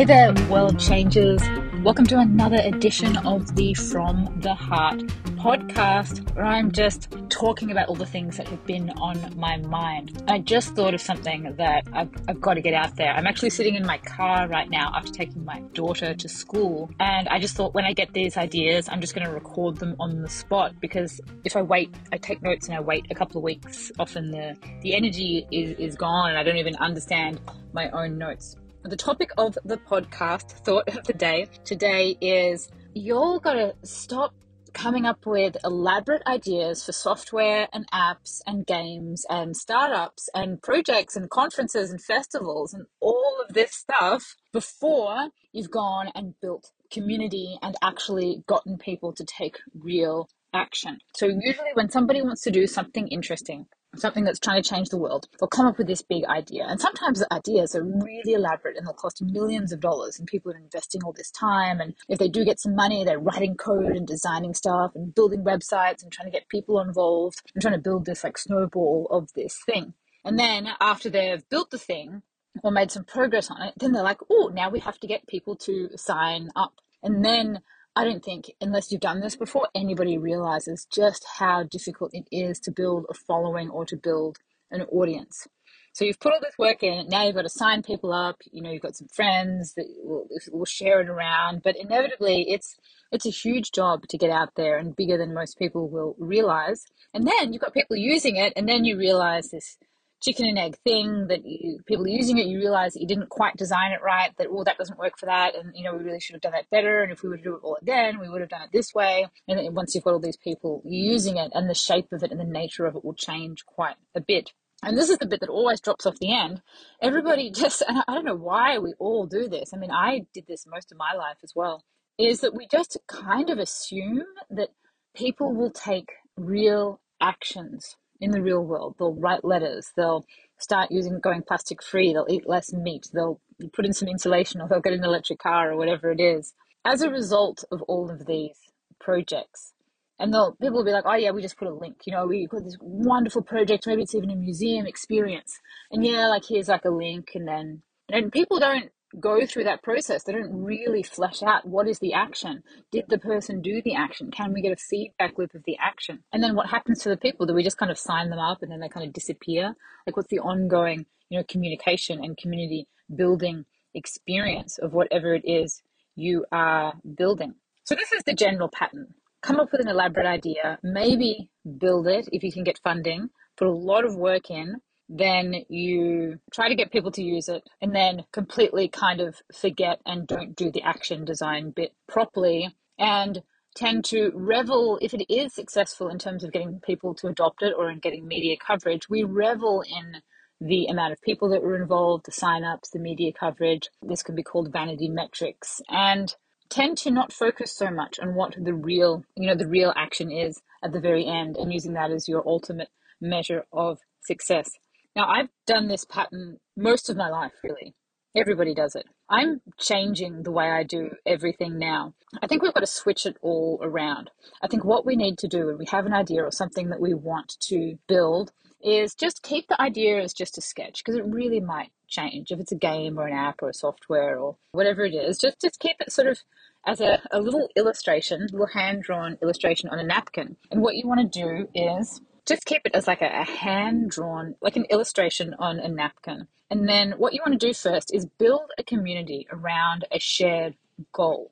Hey there, world changers. Welcome to another edition of the From the Heart podcast, where I'm just talking about all the things that have been on my mind. I just thought of something that I've, I've got to get out there. I'm actually sitting in my car right now after taking my daughter to school, and I just thought when I get these ideas, I'm just going to record them on the spot because if I wait, I take notes and I wait a couple of weeks, often the, the energy is, is gone and I don't even understand my own notes. The topic of the podcast, thought of the day, today is you're got to stop coming up with elaborate ideas for software and apps and games and startups and projects and conferences and festivals and all of this stuff before you've gone and built community and actually gotten people to take real action. So, usually, when somebody wants to do something interesting, something that's trying to change the world, they'll come up with this big idea. And sometimes the ideas are really elaborate and they'll cost millions of dollars, and people are investing all this time. And if they do get some money, they're writing code and designing stuff and building websites and trying to get people involved and trying to build this like snowball of this thing. And then after they've built the thing, or made some progress on it, then they're like, oh, now we have to get people to sign up. And then I don't think, unless you've done this before, anybody realizes just how difficult it is to build a following or to build an audience. So you've put all this work in. Now you've got to sign people up. You know, you've got some friends that will, will share it around. But inevitably, it's it's a huge job to get out there and bigger than most people will realize. And then you've got people using it, and then you realize this chicken and egg thing that you, people are using it, you realize that you didn't quite design it right, that, oh, that doesn't work for that. And, you know, we really should have done that better. And if we to do it all again, we would have done it this way. And once you've got all these people using it and the shape of it and the nature of it will change quite a bit. And this is the bit that always drops off the end. Everybody just, and I don't know why we all do this. I mean, I did this most of my life as well, is that we just kind of assume that people will take real actions in the real world. They'll write letters. They'll start using going plastic free. They'll eat less meat. They'll put in some insulation or they'll get an electric car or whatever it is. As a result of all of these projects, and they'll people will be like, oh yeah, we just put a link. You know, we got this wonderful project. Maybe it's even a museum experience. And yeah, like here's like a link, and then and people don't go through that process. They don't really flesh out what is the action. Did the person do the action? Can we get a feedback loop of the action? And then what happens to the people? Do we just kind of sign them up and then they kind of disappear? Like what's the ongoing, you know, communication and community building experience of whatever it is you are building? So this is the general pattern. Come up with an elaborate idea, maybe build it if you can get funding, put a lot of work in, then you try to get people to use it and then completely kind of forget and don't do the action design bit properly and tend to revel if it is successful in terms of getting people to adopt it or in getting media coverage we revel in the amount of people that were involved the sign-ups the media coverage. This could be called vanity metrics and tend to not focus so much on what the real you know the real action is at the very end and using that as your ultimate measure of success now, I've done this pattern most of my life, really. Everybody does it. I'm changing the way I do everything now. I think we've got to switch it all around. I think what we need to do when we have an idea or something that we want to build is just keep the idea as just a sketch because it really might change if it's a game or an app or a software or whatever it is. Just just keep it sort of as a, a little illustration, little hand drawn illustration on a napkin. And what you want to do is just keep it as like a, a hand drawn, like an illustration on a napkin. And then what you want to do first is build a community around a shared goal.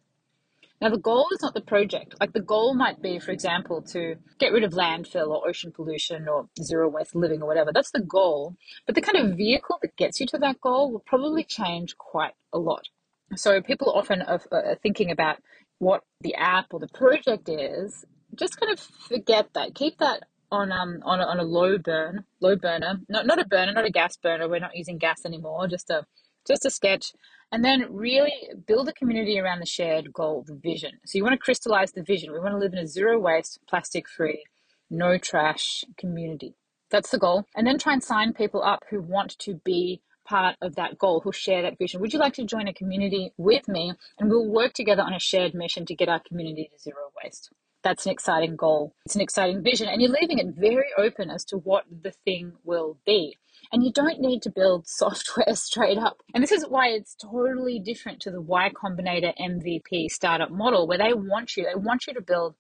Now, the goal is not the project. Like, the goal might be, for example, to get rid of landfill or ocean pollution or zero waste living or whatever. That's the goal. But the kind of vehicle that gets you to that goal will probably change quite a lot. So, people often are, uh, are thinking about what the app or the project is. Just kind of forget that. Keep that on um on a, on a low burn, low burner, not not a burner, not a gas burner. We're not using gas anymore. Just a just a sketch, and then really build a community around the shared goal, the vision. So you want to crystallize the vision. We want to live in a zero waste, plastic free, no trash community. That's the goal, and then try and sign people up who want to be part of that goal who share that vision. Would you like to join a community with me and we'll work together on a shared mission to get our community to zero waste? That's an exciting goal. It's an exciting vision, and you're leaving it very open as to what the thing will be. And you don't need to build software straight up. And this is why it's totally different to the Y Combinator MVP startup model, where they want you, they want you to build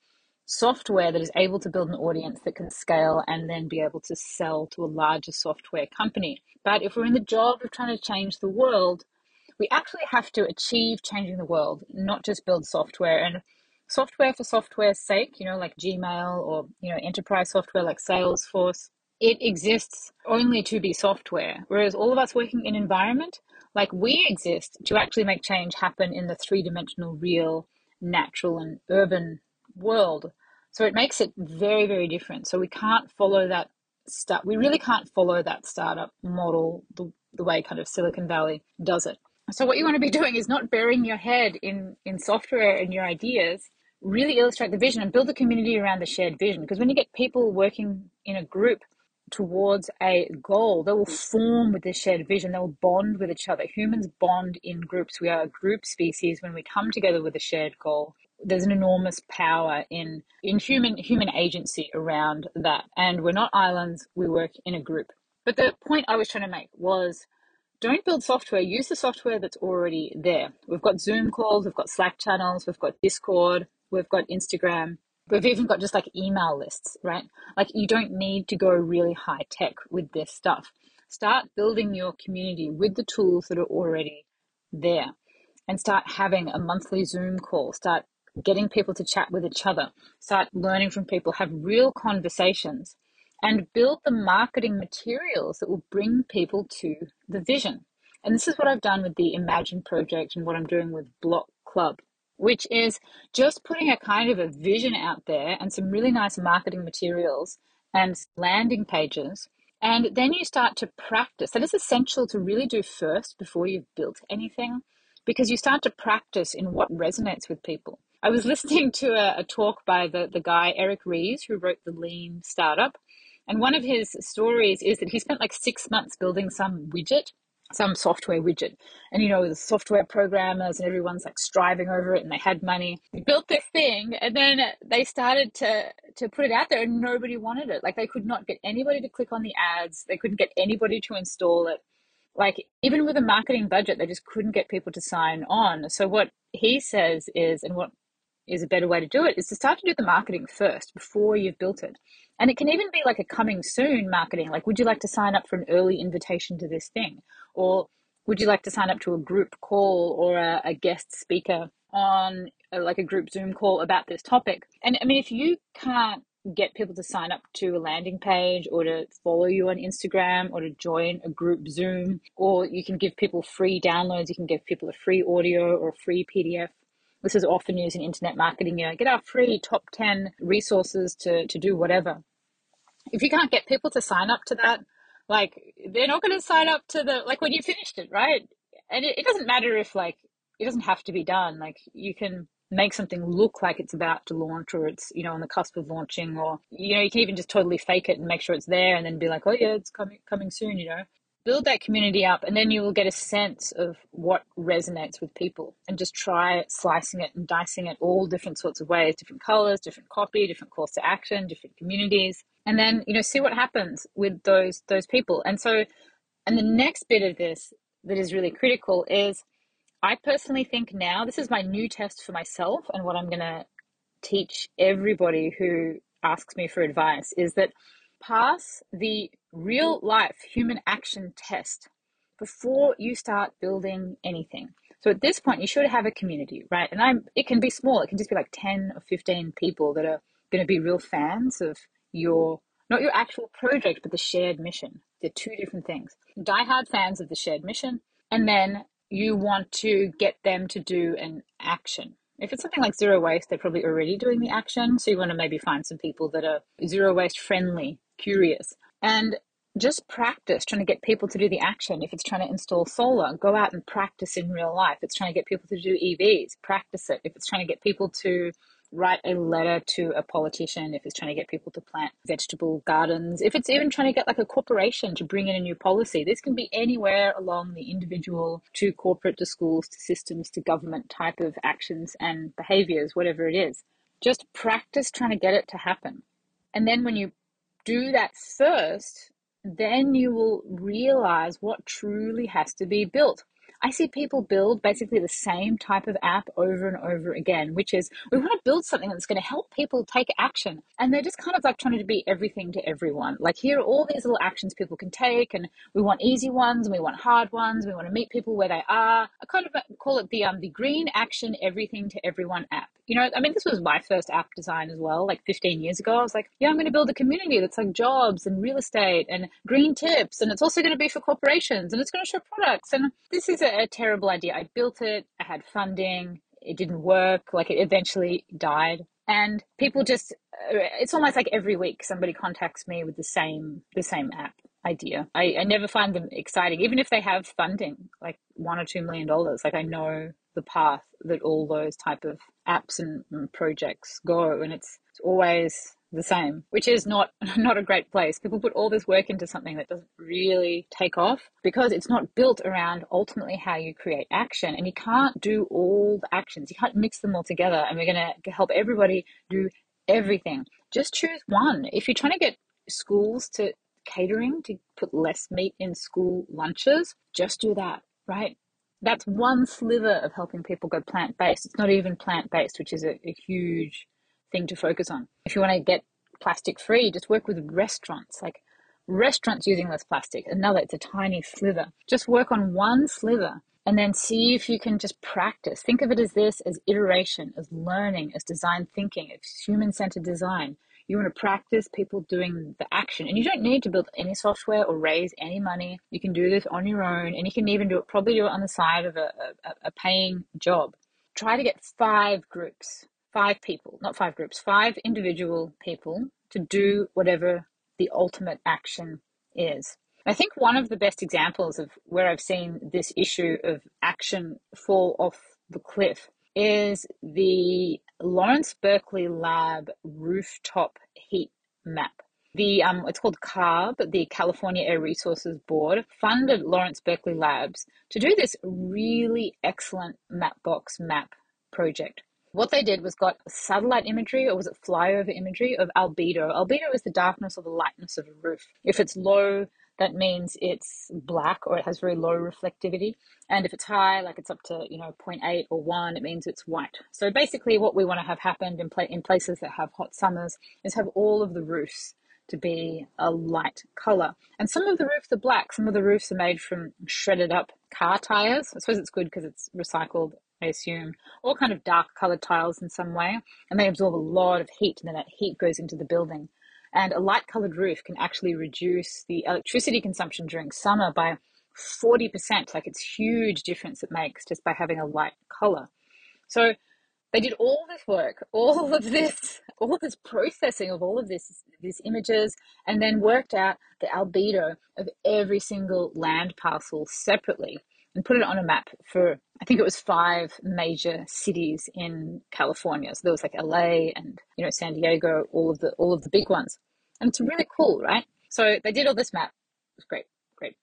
software that is able to build an audience that can scale and then be able to sell to a larger software company. But if we're in the job of trying to change the world, we actually have to achieve changing the world, not just build software. And software for software's sake, you know, like Gmail or, you know, enterprise software like Salesforce, it exists only to be software. Whereas all of us working in environment, like we exist to actually make change happen in the three dimensional, real, natural, and urban world. So it makes it very, very different. So we can't follow that start. We really can't follow that startup model the, the way kind of Silicon Valley does it. So what you want to be doing is not burying your head in in software and your ideas. Really illustrate the vision and build a community around the shared vision. Because when you get people working in a group towards a goal, they will form with this shared vision. They will bond with each other. Humans bond in groups. We are a group species when we come together with a shared goal. There's an enormous power in in human human agency around that. And we're not islands. We work in a group. But the point I was trying to make was don't build software, use the software that's already there. We've got Zoom calls, we've got Slack channels, we've got Discord, we've got Instagram, we've even got just like email lists, right? Like you don't need to go really high tech with this stuff. Start building your community with the tools that are already there and start having a monthly Zoom call. Start getting people to chat with each other. Start learning from people, have real conversations and build the marketing materials that will bring people to the vision. And this is what I've done with the Imagine project and what I'm doing with Block Club, which is just putting a kind of a vision out there and some really nice marketing materials and landing pages. And then you start to practice. That is essential to really do first before you've built anything because you start to practice in what resonates with people. I was listening to a, a talk by the, the guy, Eric Ries, who wrote The Lean Startup. And one of his stories is that he spent like six months building some widget, some software widget. And you know, the software programmers and everyone's like striving over it and they had money. They built this thing and then they started to to put it out there and nobody wanted it. Like they could not get anybody to click on the ads. They couldn't get anybody to install it. Like even with a marketing budget, they just couldn't get people to sign on. So what he says is and what is a better way to do it is to start to do the marketing first before you've built it. And it can even be like a coming soon marketing. Like, would you like to sign up for an early invitation to this thing? Or would you like to sign up to a group call or a, a guest speaker on a, like a group Zoom call about this topic? And I mean, if you can't get people to sign up to a landing page or to follow you on Instagram or to join a group Zoom, or you can give people free downloads, you can give people a free audio or a free PDF this is often used in internet marketing. You know, get our free top 10 resources to, to do whatever. If you can't get people to sign up to that, like they're not going to sign up to the, like when you finished it, right? And it, it doesn't matter if like, it doesn't have to be done. Like you can make something look like it's about to launch or it's, you know, on the cusp of launching or, you know, you can even just totally fake it and make sure it's there and then be like, oh yeah, it's coming, coming soon, you know build that community up and then you will get a sense of what resonates with people and just try slicing it and dicing it all different sorts of ways different colors different copy different calls to action different communities and then you know see what happens with those those people. And so and the next bit of this that is really critical is i personally think now this is my new test for myself and what i'm going to teach everybody who asks me for advice is that pass the real life human action test before you start building anything. So at this point, you should have a community, right? And I'm, it can be small. It can just be like 10 or 15 people that are going to be real fans of your, not your actual project, but the shared mission. They're two different things. Die-hard fans of the shared mission. And then you want to get them to do an action. If it's something like zero waste, they're probably already doing the action. So you want to maybe find some people that are zero waste friendly, curious, and just practice trying to get people to do the action. If it's trying to install solar, go out and practice in real life. If it's trying to get people to do EVs, practice it. If it's trying to get people to write a letter to a politician, if it's trying to get people to plant vegetable gardens, if it's even trying to get like a corporation to bring in a new policy, this can be anywhere along the individual to corporate to schools to systems to government type of actions and behaviors, whatever it is. Just practice trying to get it to happen. And then when you do that first, then you will realize what truly has to be built. I see people build basically the same type of app over and over again, which is we want to build something that's going to help people take action. And they're just kind of like trying to be everything to everyone. Like, here are all these little actions people can take, and we want easy ones and we want hard ones. We want to meet people where they are. I kind of call it the um the green action everything to everyone app. You know, I mean, this was my first app design as well, like 15 years ago. I was like, yeah, I'm going to build a community that's like jobs and real estate and green tips, and it's also going to be for corporations and it's going to show products. And this is a a, terrible idea. I built it, I had funding, it didn't work, like it eventually died. And people just, uh, it's almost like every week somebody contacts me with the same, the same app idea. I, I never find them exciting, even if they have funding, like one or two million dollars. Like I know the path that all those type of apps and, projects go, and it's, it's always the same, which is not not a great place. People put all this work into something that doesn't really take off because it's not built around ultimately how you create action, and you can't do all the actions. You can't mix them all together, and we're going to help everybody do everything. Just choose one. If you're trying to get schools to catering to put less meat in school lunches, just do that, right? That's one sliver of helping people go plant based. It's not even plant based, which is a, a huge thing to focus on. If you want to get plastic free, just work with restaurants, like restaurants using less plastic. Another, it's a tiny sliver. Just work on one sliver and then see if you can just practice. Think of it as this as iteration, as learning, as design thinking, as human centered design. You want to practice people doing the action. And you don't need to build any software or raise any money. You can do this on your own and you can even do it, probably do it on the side of a, a, a paying job. Try to get five groups five people, not five groups, five individual people to do whatever the ultimate action is. I think one of the best examples of where I've seen this issue of action fall off the cliff is the Lawrence Berkeley Lab rooftop heat map. The um, it's called CARB, the California Air Resources Board, funded Lawrence Berkeley Labs to do this really excellent Mapbox map project. What they did was got satellite imagery, or was it flyover imagery, of albedo. Albedo is the darkness or the lightness of a roof. If it's low, that means it's black or it has very low reflectivity. And if it's high, like it's up to, you know, 0.8 or 1, it means it's white. So basically what we want to have happened in, in places that have hot summers is have all of the roofs to be a light color. And some of the roofs are black. Some of the roofs are made from shredded up car tires. I suppose it's good because it's recycled I assume, all kind of dark colored tiles in some way, and they absorb a lot of heat, and then that heat goes into the building. And a light colored roof can actually reduce the electricity consumption during summer by 40%. Like it's huge difference it makes just by having a light color. So they did all this work, all of this, all of this processing of all of this, these images, and then worked out the albedo of every single land parcel separately and put it on a map for I think it was five major cities in California. So there was like LA and you know San Diego, all of the all of the big ones, and it's really cool, right? So they did all this map. It was great, great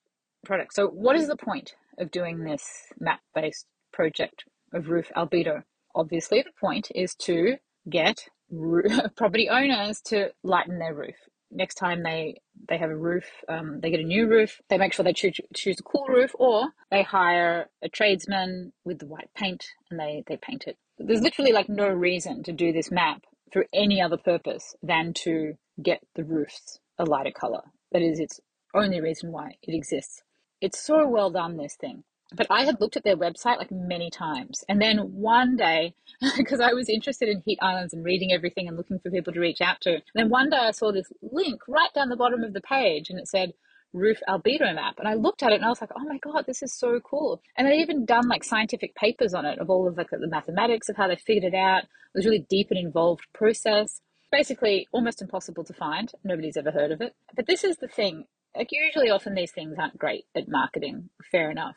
product. So what is the point of doing this map based project of roof albedo? Obviously, the point is to get property owners to lighten their roof next time they they have a roof, um, they get a new roof, they make sure they choose, choose a cool roof, or they hire a tradesman with the white paint and they they paint it. There's literally like no reason to do this map for any other purpose than to get the roofs a lighter color. That is its only reason why it exists. It's so well done, this thing. But I had looked at their website like many times. And then one day, because I was interested in heat islands and reading everything and looking for people to reach out to, then one day I saw this link right down the bottom of the page and it said, roof albedo map. And i looked at it and i was like oh my god this is so cool. And they'd even done like scientific papers on it of all of like the mathematics of how they figured it out. It was really deep and involved process. Basically almost impossible to find. Nobody's ever heard of it. But this is the thing like usually often these things aren't great at marketing. Fair enough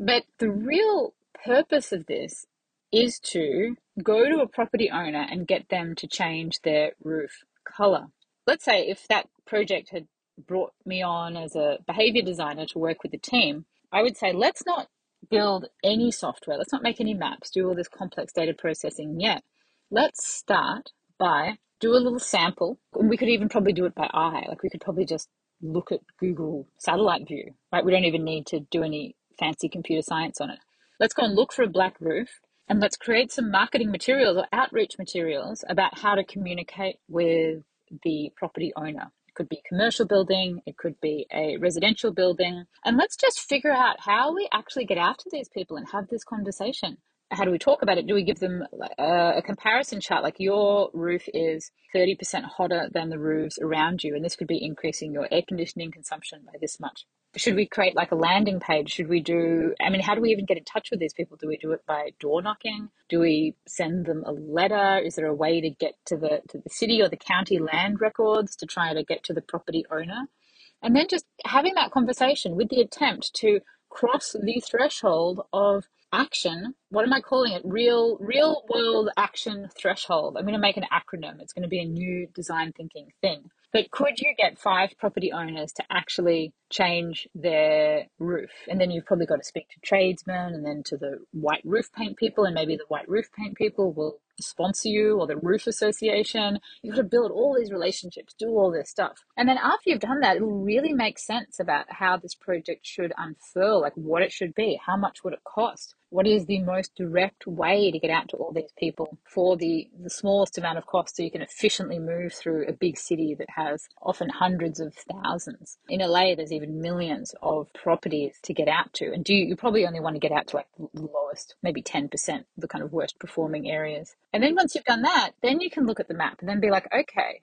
but the real purpose of this is to go to a property owner and get them to change their roof color. Let's say if that project had brought me on as a behavior designer to work with the team, I would say let's not build any software, let's not make any maps, do all this complex data processing yet. Let's start by do a little sample. We could even probably do it by eye. Like we could probably just look at Google satellite view, right? We don't even need to do any fancy computer science on it. Let's go and look for a black roof and let's create some marketing materials or outreach materials about how to communicate with the property owner. It could be a commercial building, it could be a residential building. And let's just figure out how we actually get out to these people and have this conversation how do we talk about it? Do we give them a, a, comparison chart? Like your roof is 30% hotter than the roofs around you, and this could be increasing your air conditioning consumption by this much. Should we create like a landing page? Should we do, I mean, how do we even get in touch with these people? Do we do it by door knocking? Do we send them a letter? Is there a way to get to the, to the city or the county land records to try to get to the property owner? And then just having that conversation with the attempt to cross the threshold of action what am i calling it? Real real world action threshold. I'm going to make an acronym. It's going to be a new design thinking thing. But could you get five property owners to actually change their roof? And then you've probably got to speak to tradesmen and then to the white roof paint people and maybe the white roof paint people will sponsor you or the roof association. You've got to build all these relationships, do all this stuff. And then after you've done that, it'll really make sense about how this project should unfurl, like what it should be, how much would it cost, what is the most direct way to get out to all these people for the, the smallest amount of cost so you can efficiently move through a big city that has often hundreds of thousands. In LA, there's even millions of properties to get out to. And do you, you probably only want to get out to like the lowest, maybe 10%, the kind of worst performing areas. And then once you've done that, then you can look at the map and then be like, okay,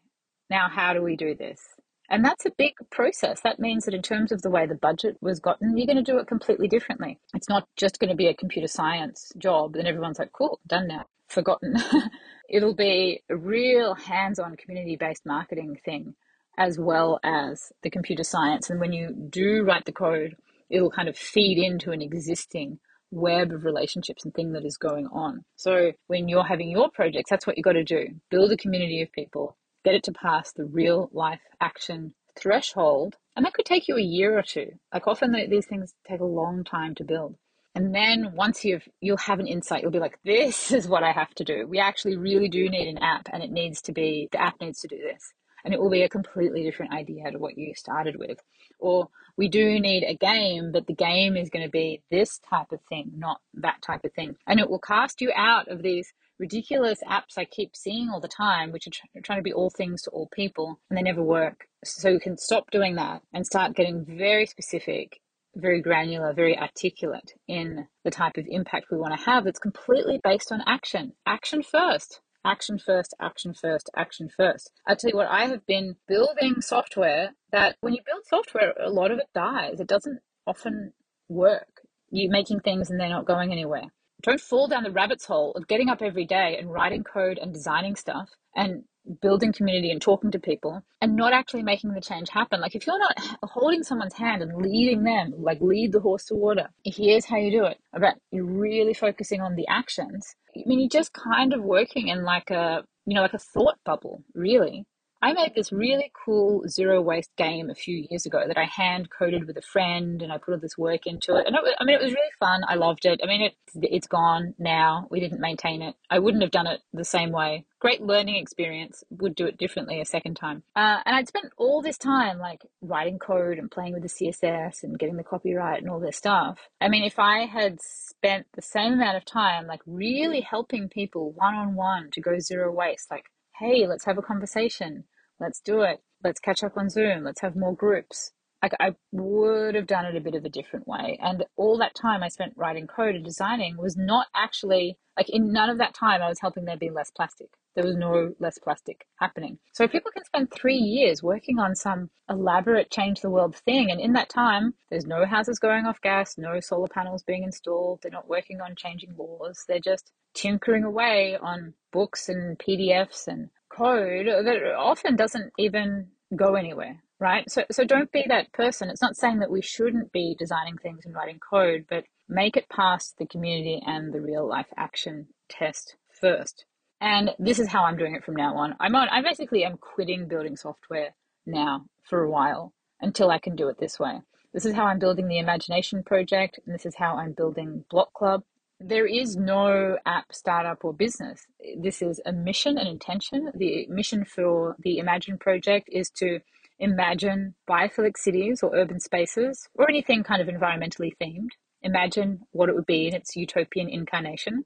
now how do we do this? And that's a big process. That means that in terms of the way the budget was gotten, you're going to do it completely differently. It's not just going to be a computer science job and everyone's like, cool, done now, forgotten. It'll be a real hands on community based marketing thing as well as the computer science. And when you do write the code, it'll kind of feed into an existing web of relationships and thing that is going on. So when you're having your projects, that's what you got to do. Build a community of people get it to pass the real life action threshold. And that could take you a year or two. Like often these things take a long time to build. And then once you've, you'll have an insight. You'll be like, this is what I have to do. We actually really do need an app and it needs to be, the app needs to do this. And it will be a completely different idea to what you started with. Or we do need a game, but the game is going to be this type of thing, not that type of thing. And it will cast you out of these ridiculous apps I keep seeing all the time, which are trying to be all things to all people, and they never work. So we can stop doing that and start getting very specific, very granular, very articulate in the type of impact we want to have that's completely based on action. Action first. Action first, action first, action first. I tell you what, I have been building software that when you build software, a lot of it dies. It doesn't often work. You're making things and they're not going anywhere don't fall down the rabbit's hole of getting up every day and writing code and designing stuff and building community and talking to people and not actually making the change happen. Like if you're not holding someone's hand and leading them, like lead the horse to water, here's how you do it. About you're really focusing on the actions. I mean, you're just kind of working in like a, you know, like a thought bubble, really. I made this really cool zero waste game a few years ago that I hand coded with a friend, and I put all this work into it. And it, I mean, it was really fun. I loved it. I mean, it, it's gone now. We didn't maintain it. I wouldn't have done it the same way. Great learning experience. Would do it differently a second time. Uh, and I'd spent all this time like writing code and playing with the CSS and getting the copyright and all this stuff. I mean, if I had spent the same amount of time like really helping people one on one to go zero waste, like hey, let's have a conversation. Let's do it. Let's catch up on Zoom. Let's have more groups. I, I would have done it a bit of a different way. And all that time I spent writing code and designing was not actually like in none of that time I was helping there be less plastic. There was no less plastic happening. So people can spend three years working on some elaborate change the world thing. And in that time, there's no houses going off gas, no solar panels being installed. They're not working on changing laws. They're just tinkering away on books and PDFs and code that often doesn't even go anywhere right? So so don't be that person. It's not saying that we shouldn't be designing things and writing code but make it past the community and the real life action test first. And this is how i'm doing it from now on. I'm on i basically am quitting building software now for a while until i can do it this way. This is how i'm building the imagination project and this is how i'm building block club. There is no app startup or business. This is a mission and intention. The mission for the Imagine project is to imagine biophilic cities or urban spaces or anything kind of environmentally themed. Imagine what it would be in its utopian incarnation.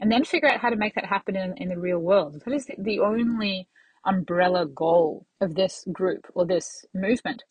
And then figure out how to make that happen in, in the real world. That is the, the only umbrella goal of this group or this movement.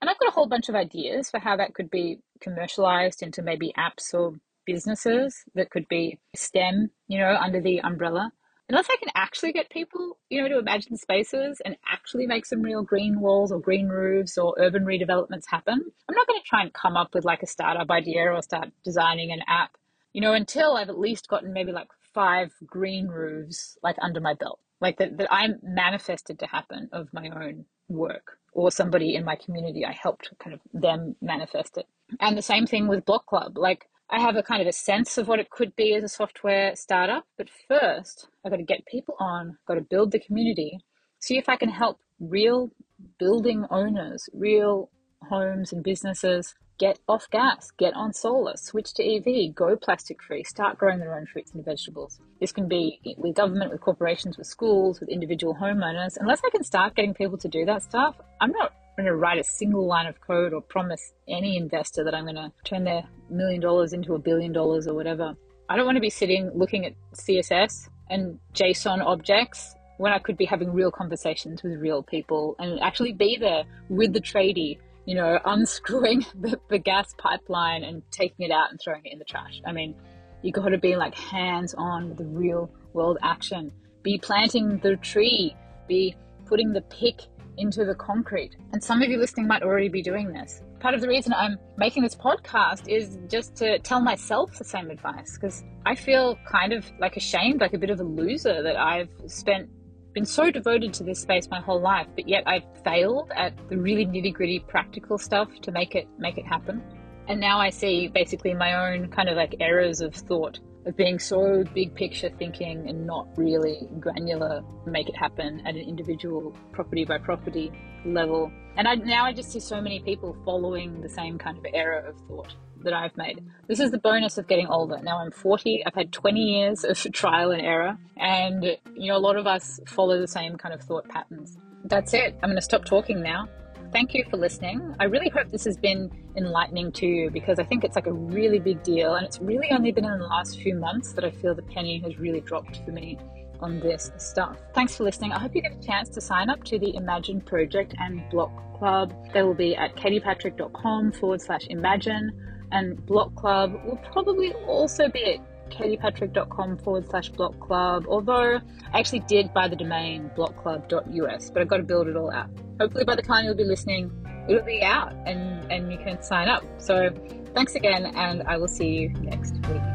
And I've got a whole bunch of ideas for how that could be commercialized into maybe apps or businesses that could be STEM, you know, under the umbrella. Unless I can actually get people, you know, to imagine spaces and actually make some real green walls or green roofs or urban redevelopments happen, I'm not going to try and come up with like a startup idea or start designing an app, you know, until I've at least gotten maybe like five green roofs like under my belt, like that, that I'm manifested to happen of my own work or somebody in my community I helped kind of them manifest it. And the same thing with Block Club. Like I have a kind of a sense of what it could be as a software startup, but first I've got to get people on, got to build the community, see if I can help real building owners, real homes and businesses get off gas, get on solar, switch to EV, go plastic free, start growing their own fruits and vegetables. This can be with government, with corporations, with schools, with individual homeowners. Unless I can start getting people to do that stuff, I'm not going to write a single line of code or promise any investor that I'm going to turn their million dollars into a billion dollars or whatever. I don't want to be sitting looking at CSS and JSON objects when I could be having real conversations with real people and actually be there with the tradie, you know, unscrewing the, the gas pipeline and taking it out and throwing it in the trash. I mean, you got to be like hands on with the real world action. Be planting the tree, be putting the pick into the concrete. And some of you listening might already be doing this. Part of the reason I'm making this podcast is just to tell myself the same advice because I feel kind of like ashamed, like a bit of a loser that I've spent been so devoted to this space my whole life, but yet I've failed at the really nitty gritty practical stuff to make it make it happen. And now I see basically my own kind of like errors of thought of being so big picture thinking and not really granular, make it happen at an individual property by property level. And I, now I just see so many people following the same kind of error of thought that I've made. This is the bonus of getting older. Now I'm 40. I've had 20 years of trial and error, and you know a lot of us follow the same kind of thought patterns. That's it. I'm going to stop talking now thank you for listening. I really hope this has been enlightening to you because I think it's like a really big deal. And it's really only been in the last few months that I feel the penny has really dropped for me on this stuff. Thanks for listening. I hope you get a chance to sign up to the Imagine Project and Block Club. They will be at katiepatrick.com forward slash imagine. And Block Club will probably also be at katiepatrick.com forward slash block club. Although I actually did buy the domain blockclub.us, but I've got to build it all out. Hopefully, by the time you'll be listening, it'll be out and, and you can sign up. So, thanks again, and I will see you next week.